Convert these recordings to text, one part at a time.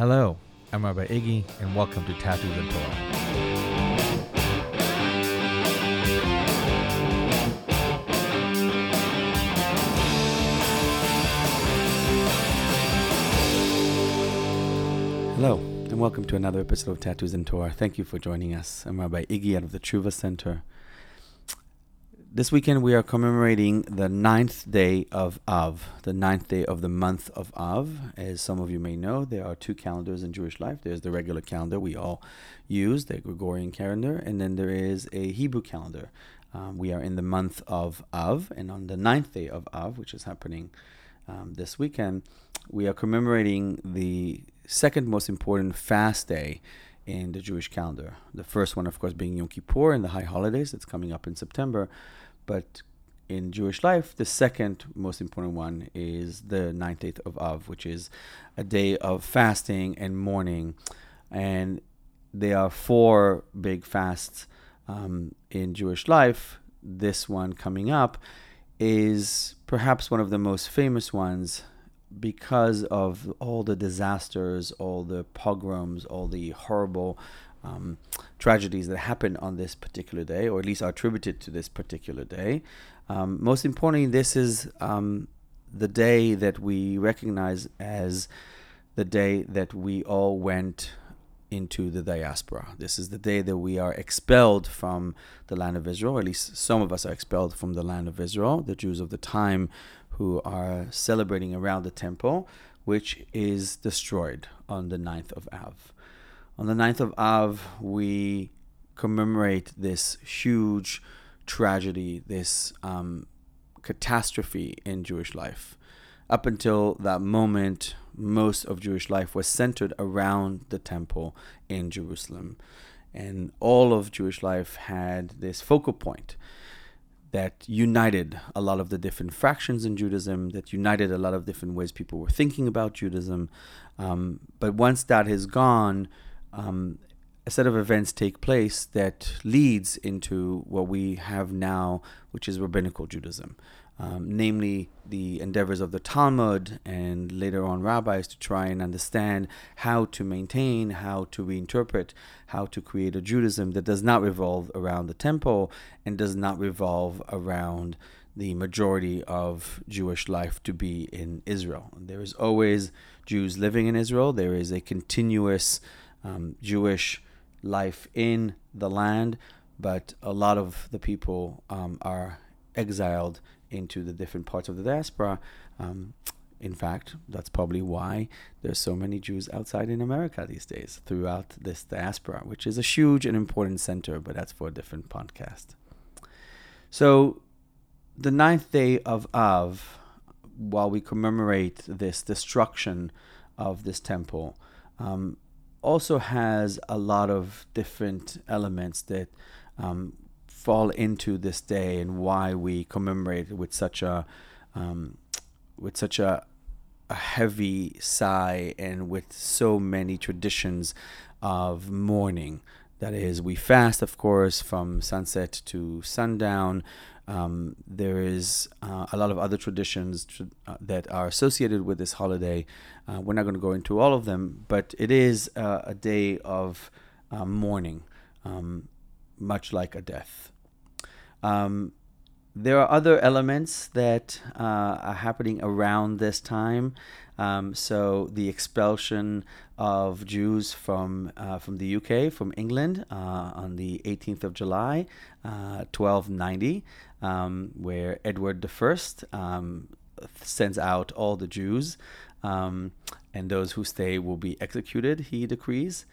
Hello, I'm Rabbi Iggy, and welcome to Tattoos and Torah. Hello, and welcome to another episode of Tattoos and Torah. Thank you for joining us. I'm Rabbi Iggy out of the Tshuva Center. This weekend we are commemorating the ninth day of Av, the ninth day of the month of Av. As some of you may know, there are two calendars in Jewish life. There's the regular calendar we all use, the Gregorian calendar, and then there is a Hebrew calendar. Um, we are in the month of Av, and on the ninth day of Av, which is happening um, this weekend, we are commemorating the second most important fast day in the Jewish calendar. The first one, of course, being Yom Kippur and the high holidays that's coming up in September. But in Jewish life, the second most important one is the ninth day of Av, which is a day of fasting and mourning. And there are four big fasts um, in Jewish life. This one coming up is perhaps one of the most famous ones because of all the disasters, all the pogroms, all the horrible um, tragedies that happened on this particular day, or at least are attributed to this particular day. Um, most importantly, this is um, the day that we recognize as the day that we all went into the diaspora. This is the day that we are expelled from the land of Israel, at least some of us are expelled from the land of Israel, the Jews of the time who are celebrating around the temple, which is destroyed on the 9th of Av. On the 9th of Av, we commemorate this huge tragedy, this um, catastrophe in Jewish life. Up until that moment, most of Jewish life was centered around the temple in Jerusalem. And all of Jewish life had this focal point that united a lot of the different fractions in Judaism, that united a lot of different ways people were thinking about Judaism. Um, but once that is gone, um, a set of events take place that leads into what we have now, which is rabbinical Judaism. Um, namely, the endeavors of the Talmud and later on rabbis to try and understand how to maintain, how to reinterpret, how to create a Judaism that does not revolve around the temple and does not revolve around the majority of Jewish life to be in Israel. There is always Jews living in Israel, there is a continuous um, Jewish life in the land, but a lot of the people um, are exiled into the different parts of the diaspora. Um, in fact, that's probably why there's so many Jews outside in America these days, throughout this diaspora, which is a huge and important center, but that's for a different podcast. So, the ninth day of Av, while we commemorate this destruction of this temple, um, also has a lot of different elements that um, fall into this day and why we commemorate it with such a um, with such a, a heavy sigh and with so many traditions of mourning. That is, we fast, of course, from sunset to sundown. Um, there is uh, a lot of other traditions tr- uh, that are associated with this holiday. Uh, we're not going to go into all of them, but it is uh, a day of uh, mourning, um, much like a death. Um, there are other elements that uh, are happening around this time. Um, so the expulsion of Jews from uh, from the UK, from England, uh, on the 18th of July, 1290, um, where Edward I um, sends out all the Jews, um, and those who stay will be executed. He decrees.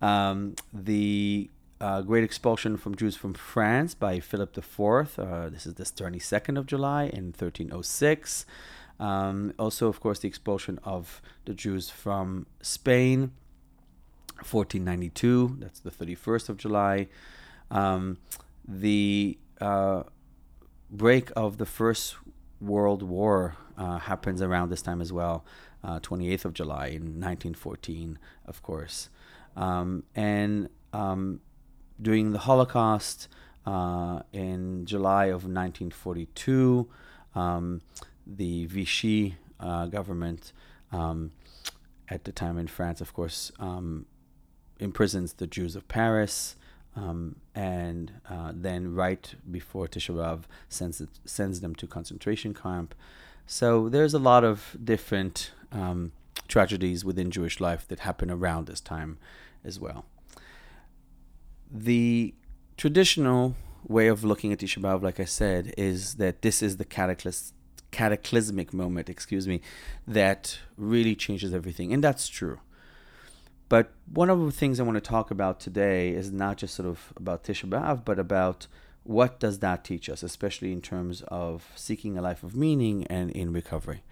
Um, the uh, great expulsion from Jews from France by Philip IV. Uh, this is the 22nd of July in 1306. Um, also, of course, the expulsion of the Jews from Spain, 1492. That's the 31st of July. Um, the uh, break of the First World War uh, happens around this time as well, 28th of July in 1914, of course. Um, and um, during the Holocaust uh, in July of 1942, um, the Vichy uh, government um, at the time in France, of course, um, imprisons the Jews of Paris. Um, and uh, then right before Tisha B'Av sends it, sends them to concentration camp. So there's a lot of different um, tragedies within Jewish life that happen around this time as well. The traditional way of looking at Tisha B'Av, like I said, is that this is the cataclysm, cataclysmic moment, excuse me, that really changes everything. And that's true. But one of the things I want to talk about today is not just sort of about Tisha B'Av, but about what does that teach us, especially in terms of seeking a life of meaning and in recovery.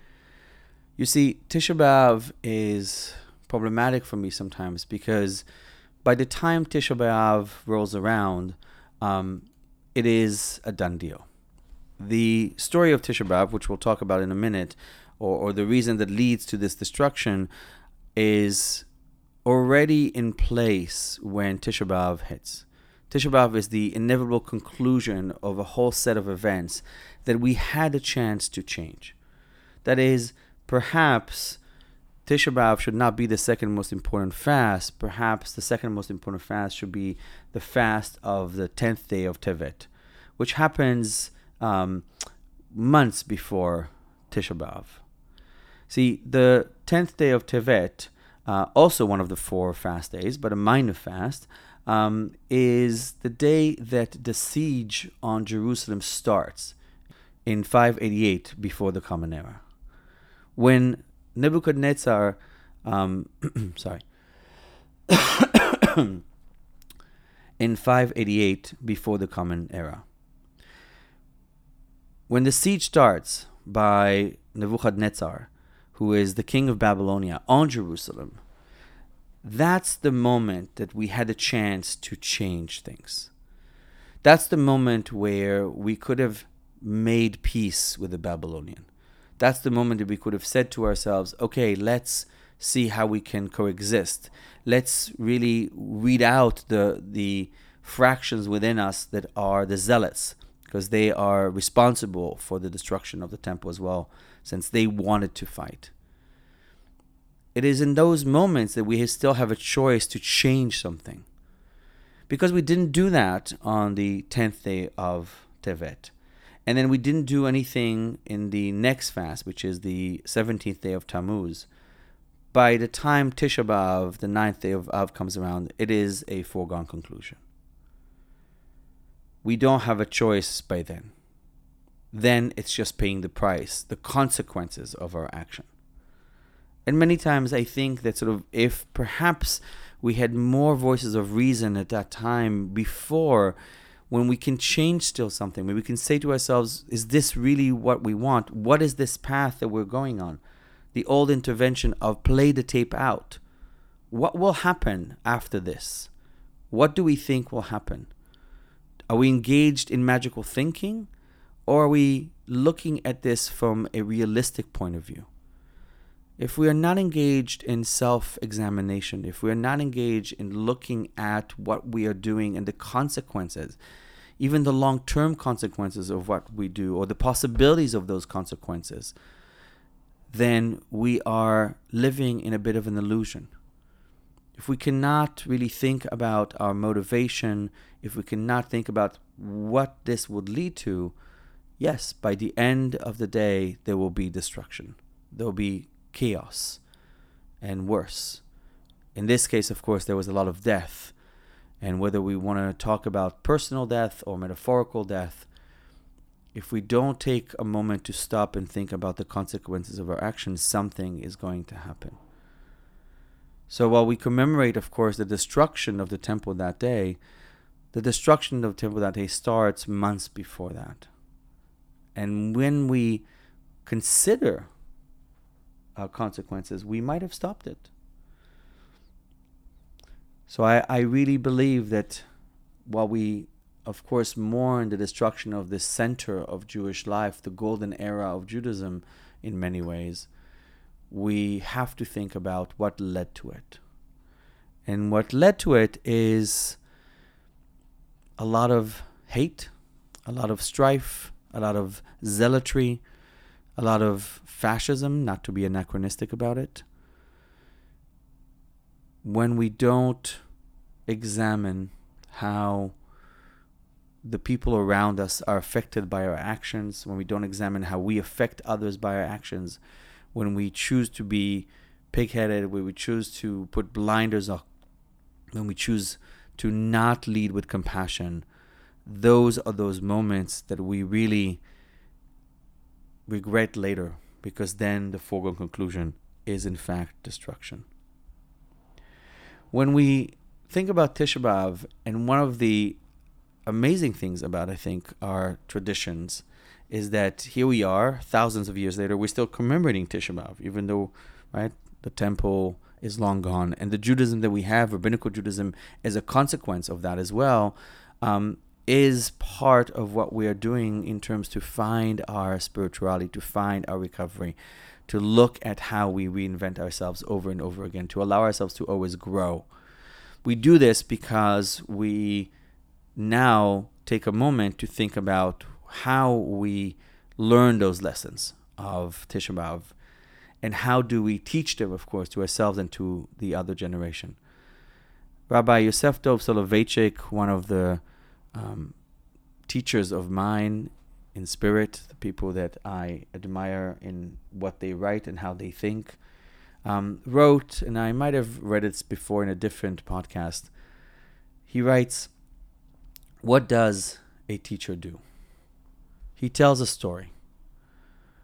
You see, Tisha B'Av is problematic for me sometimes because by the time Tisha B'Av rolls around, um, it is a done deal. The story of Tisha B'Av, which we'll talk about in a minute, or, or the reason that leads to this destruction, is already in place when Tisha B'Av hits. Tisha B'Av is the inevitable conclusion of a whole set of events that we had a chance to change. That is, perhaps Tisha B'Av should not be the second most important fast. Perhaps the second most important fast should be the fast of the 10th day of Tevet, which happens um, months before Tisha B'Av. See, the 10th day of Tevet, uh, also one of the four fast days, but a minor fast, um, is the day that the siege on Jerusalem starts in 588 before the Common Era. When Nebuchadnezzar, um, sorry, in 588 before the Common Era. When the siege starts by Nebuchadnezzar, who is the king of Babylonia, on Jerusalem, that's the moment that we had a chance to change things. That's the moment where we could have made peace with the Babylonian. That's the moment that we could have said to ourselves, okay, let's see how we can coexist. Let's really weed out the the fractions within us that are the zealots, because they are responsible for the destruction of the temple as well, since they wanted to fight. It is in those moments that we still have a choice to change something. Because we didn't do that on the 10th day of Tevet. And then we didn't do anything in the next fast, which is the 17th day of Tammuz. By the time Tisha B'Av, the ninth day of Av, comes around, it is a foregone conclusion. We don't have a choice by then. Then it's just paying the price, the consequences of our action. And many times I think that sort of if perhaps we had more voices of reason at that time before when we can change still something, when we can say to ourselves, is this really what we want? What is this path that we're going on? The old intervention of play the tape out. What will happen after this? What do we think will happen? Are we engaged in magical thinking? Or are we looking at this from a realistic point of view? If we are not engaged in self examination, if we are not engaged in looking at what we are doing and the consequences, even the long term consequences of what we do or the possibilities of those consequences, then we are living in a bit of an illusion. If we cannot really think about our motivation, if we cannot think about what this would lead to, yes, by the end of the day, there will be destruction. There will be chaos and worse. In this case, of course, there was a lot of death. And whether we want to talk about personal death or metaphorical death, if we don't take a moment to stop and think about the consequences of our actions, something is going to happen. So while we commemorate, of course, the destruction of the temple that day, the destruction of the temple that day starts months before that. And when we consider uh, consequences, we might have stopped it. So I, I really believe that while we, of course, mourn the destruction of the center of Jewish life, the golden era of Judaism in many ways, we have to think about what led to it. And what led to it is a lot of hate, a lot of strife, a lot of zealotry, a lot of fascism, not to be anachronistic about it. when we don't examine how the people around us are affected by our actions, when we don't examine how we affect others by our actions, when we choose to be pig-headed, when we choose to put blinders on, when we choose to not lead with compassion, those are those moments that we really regret later because then the foregone conclusion is in fact destruction. When we think about Tisha B'Av, and one of the amazing things about, I think, our traditions is that here we are, thousands of years later, we're still commemorating Tisha B'Av, even though, right, the temple is long gone. And the Judaism that we have, rabbinical Judaism, as a consequence of that as well, um, is part of what we are doing in terms to find our spirituality, to find our recovery, to look at how we reinvent ourselves over and over again, to allow ourselves to always grow. We do this because we now take a moment to think about how we learn those lessons of Tisha B'Av and how do we teach them, of course, to ourselves and to the other generation. Rabbi Yosef Dov Soloveitchik, one of the um, teachers of mine in spirit, the people that I admire in what they write and how they think, um, wrote, and I might have read it before in a different podcast. He writes, What does a teacher do? He tells a story.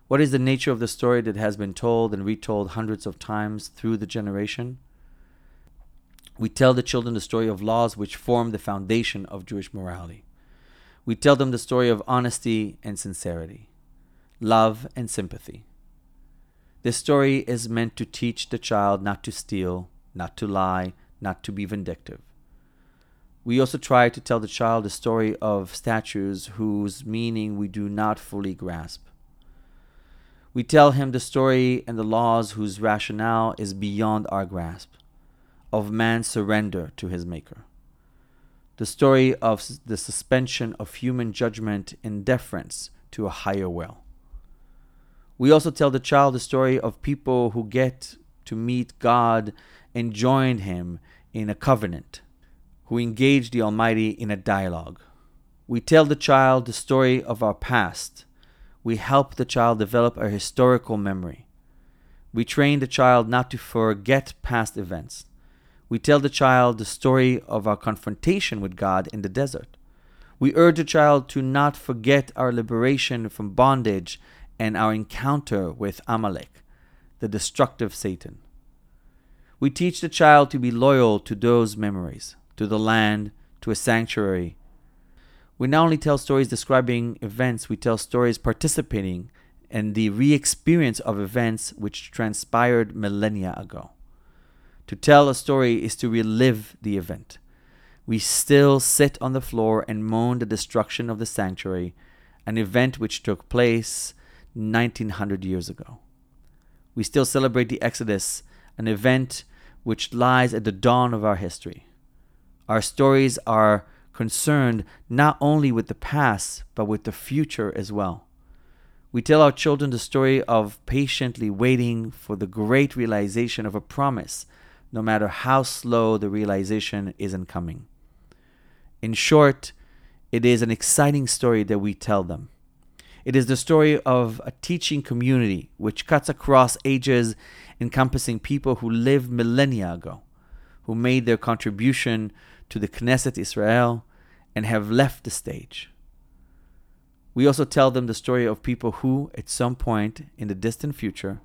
What is the nature of the story that has been told and retold hundreds of times through the generation? We tell the children the story of laws which form the foundation of Jewish morality. We tell them the story of honesty and sincerity, love and sympathy. This story is meant to teach the child not to steal, not to lie, not to be vindictive. We also try to tell the child the story of statues whose meaning we do not fully grasp. We tell him the story and the laws whose rationale is beyond our grasp of man's surrender to his Maker. The story of the suspension of human judgment in deference to a higher will. We also tell the child the story of people who get to meet God and join Him in a covenant, who engage the Almighty in a dialogue. We tell the child the story of our past. We help the child develop a historical memory. We train the child not to forget past events, we tell the child the story of our confrontation with God in the desert. We urge the child to not forget our liberation from bondage and our encounter with Amalek, the destructive Satan. We teach the child to be loyal to those memories, to the land, to a sanctuary. We not only tell stories describing events, we tell stories participating in the re experience of events which transpired millennia ago. To tell a story is to relive the event. We still sit on the floor and moan the destruction of the sanctuary, an event which took place 1900 years ago. We still celebrate the Exodus, an event which lies at the dawn of our history. Our stories are concerned not only with the past, but with the future as well. We tell our children the story of patiently waiting for the great realization of a promise no matter how slow the realization isn't coming. In short, it is an exciting story that we tell them. It is the story of a teaching community which cuts across ages, encompassing people who lived millennia ago, who made their contribution to the Knesset Israel and have left the stage. We also tell them the story of people who, at some point in the distant future,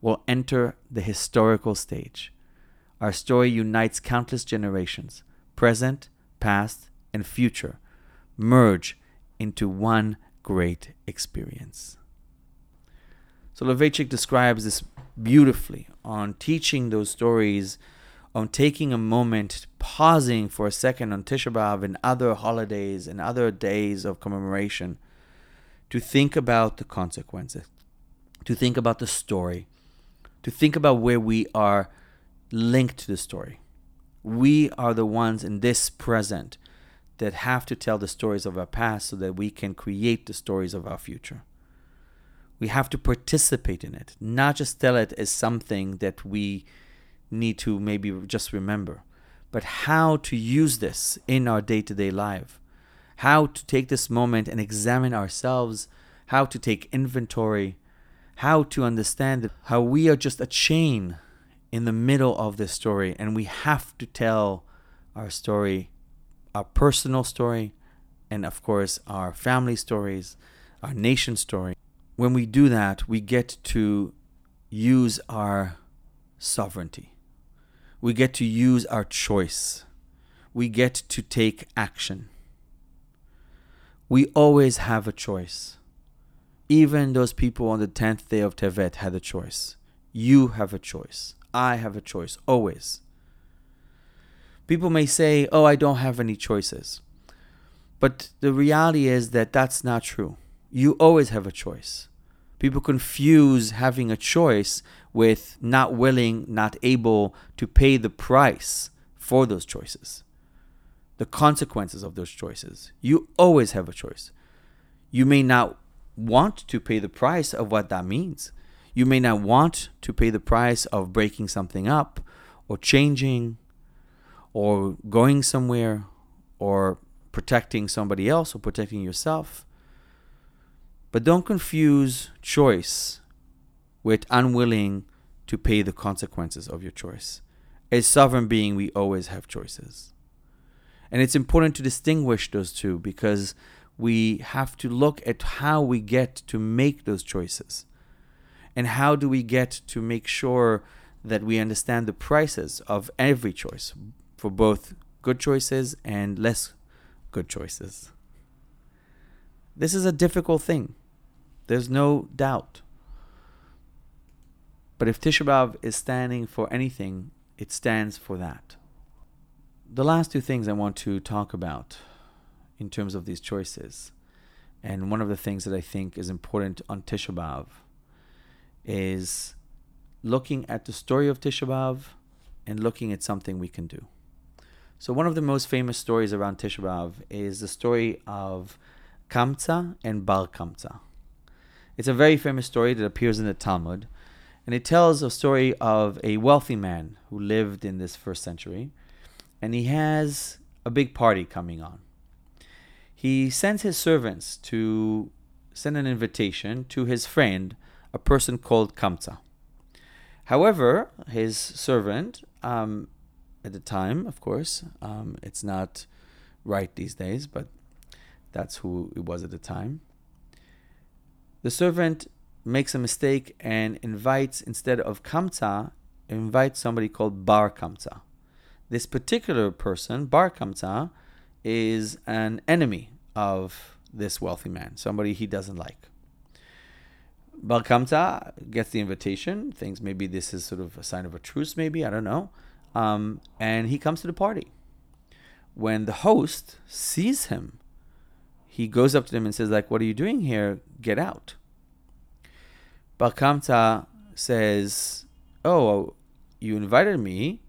will enter the historical stage our story unites countless generations, present, past, and future, merge into one great experience. So Soloveitchik describes this beautifully on teaching those stories, on taking a moment, pausing for a second on Tisha B'Av and other holidays and other days of commemoration to think about the consequences, to think about the story, to think about where we are linked to the story. We are the ones in this present that have to tell the stories of our past so that we can create the stories of our future. We have to participate in it, not just tell it as something that we need to maybe just remember, but how to use this in our day to day life. How to take this moment and examine ourselves, how to take inventory, how to understand how we are just a chain in the middle of this story and we have to tell our story, our personal story, and of course, our family stories, our nation story. When we do that, we get to use our sovereignty. We get to use our choice. We get to take action. We always have a choice. Even those people on the 10th day of Tevet had a choice. You have a choice. I have a choice, always. People may say, oh, I don't have any choices. But the reality is that that's not true. You always have a choice. People confuse having a choice with not willing, not able to pay the price for those choices, the consequences of those choices. You always have a choice. You may not want to pay the price of what that means. You may not want to pay the price of breaking something up or changing or going somewhere or protecting somebody else or protecting yourself. But don't confuse choice with unwilling to pay the consequences of your choice. As sovereign being, we always have choices. And it's important to distinguish those two because we have to look at how we get to make those choices. And how do we get to make sure that we understand the prices of every choice for both good choices and less good choices? This is a difficult thing. There's no doubt. But if Tisha B'Av is standing for anything, it stands for that. The last two things I want to talk about in terms of these choices, and one of the things that I think is important on Tisha B'Av is looking at the story of Tisha B'Av and looking at something we can do. So one of the most famous stories around Tisha B'Av is the story of Kamtza and Bar Kamtza. It's a very famous story that appears in the Talmud, and it tells a story of a wealthy man who lived in this first century, and he has a big party coming on. He sends his servants to send an invitation to his friend, a person called Kamtza. However, his servant, um, at the time, of course, um, it's not right these days, but that's who it was at the time. The servant makes a mistake and invites, instead of Kamtza, invites somebody called Bar Kamtza. This particular person, Bar Kamtza, is an enemy of this wealthy man, somebody he doesn't like. Bar Kamtza gets the invitation, thinks maybe this is sort of a sign of a truce, maybe, I don't know. Um, and he comes to the party. When the host sees him he goes up to them and says, like, what are you doing here? Get out. Bar Kamtza says, oh, you invited me.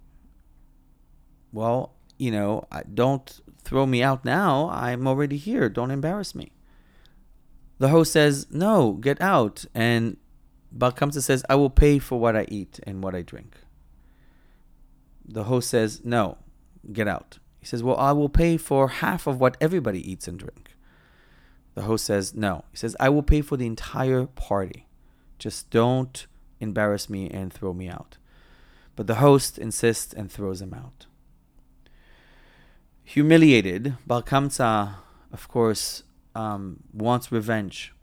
Well, you know, don't throw me out now. I'm already here. Don't embarrass me. The host says, no, get out. And Bar says, I will pay for what I eat and what I drink. The host says, no, get out. He says, well, I will pay for half of what everybody eats and drink. The host says, No. He says, I will pay for the entire party. Just don't embarrass me and throw me out. But the host insists and throws him out. Humiliated, Bar of course, um, wants revenge.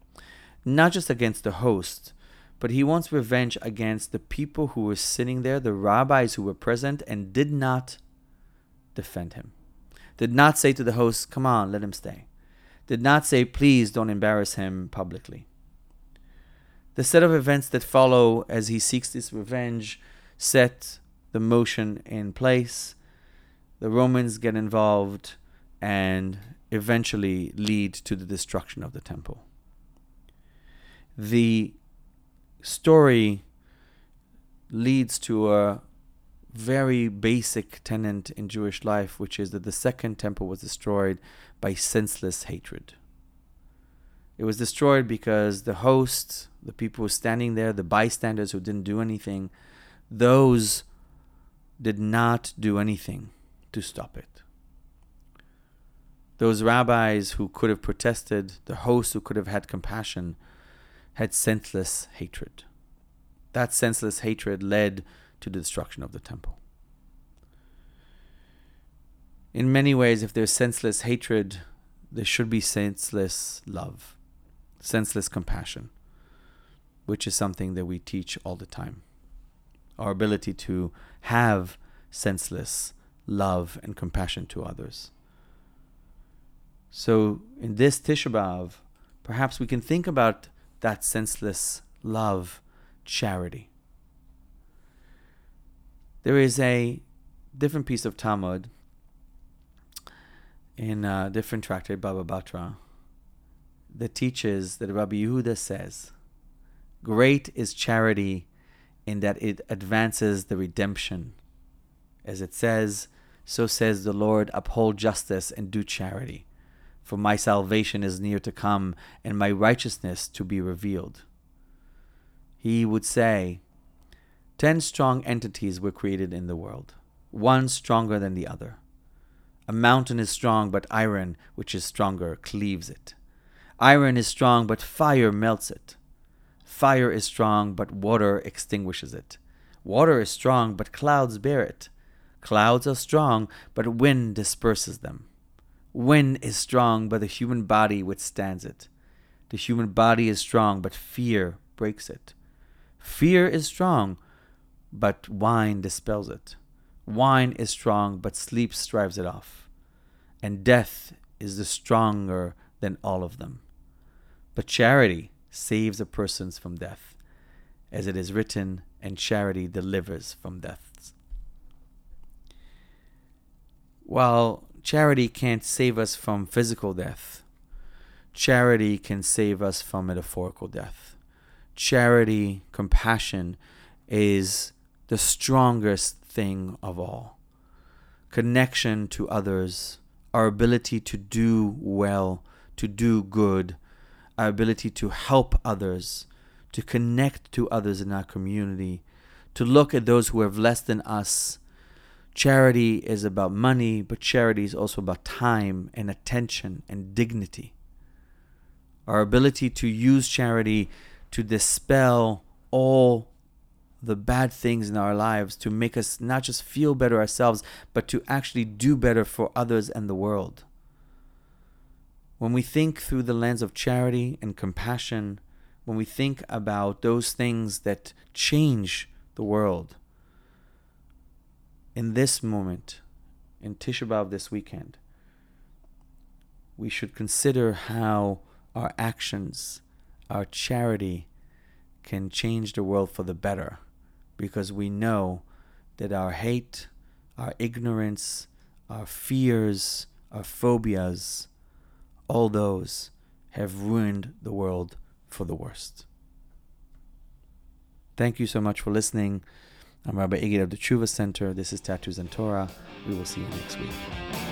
Not just against the host, but he wants revenge against the people who were sitting there, the rabbis who were present and did not defend him. Did not say to the host, Come on, let him stay did not say, please don't embarrass him publicly. The set of events that follow as he seeks this revenge set the motion in place. The Romans get involved and eventually lead to the destruction of the temple. The story leads to a very basic tenet in Jewish life, which is that the second temple was destroyed by senseless hatred. It was destroyed because the host, the people standing there, the bystanders who didn't do anything, those did not do anything to stop it. Those rabbis who could have protested, the hosts who could have had compassion, had senseless hatred. That senseless hatred led to the destruction of the temple. In many ways, if there's senseless hatred, there should be senseless love, senseless compassion, which is something that we teach all the time. Our ability to have senseless love and compassion to others. So, in this Tisha B'Av, perhaps we can think about that senseless love, charity. There is a different piece of Talmud in a different tractate, Baba Batra, that teaches that Rabbi Yehuda says, Great is charity in that it advances the redemption. As it says, so says the Lord, uphold justice and do charity for my salvation is near to come, and my righteousness to be revealed. He would say, Ten strong entities were created in the world, one stronger than the other. A mountain is strong, but iron, which is stronger, cleaves it. Iron is strong, but fire melts it. Fire is strong, but water extinguishes it. Water is strong, but clouds bear it. Clouds are strong, but wind disperses them. Wind is strong, but the human body withstands it. The human body is strong, but fear breaks it. Fear is strong, but wine dispels it. Wine is strong, but sleep strives it off. And death is the stronger than all of them. But charity saves a person from death, as it is written, and charity delivers from deaths. While charity can't save us from physical death. Charity can save us from metaphorical death. Charity, compassion, is the strongest thing of all. Connection to others, our ability to do well, to do good, our ability to help others, to connect to others in our community, to look at those who have less than us Charity is about money, but charity is also about time and attention and dignity. Our ability to use charity to dispel all the bad things in our lives, to make us not just feel better ourselves, but to actually do better for others and the world. When we think through the lens of charity and compassion, when we think about those things that change the world, in this moment, in Tisha B'Av this weekend, we should consider how our actions, our charity, can change the world for the better because we know that our hate, our ignorance, our fears, our phobias, all those have ruined the world for the worst. Thank you so much for listening. I'm Rabbi Iggy of the Tshuva Center. This is Tattoos and Torah. We will see you next week.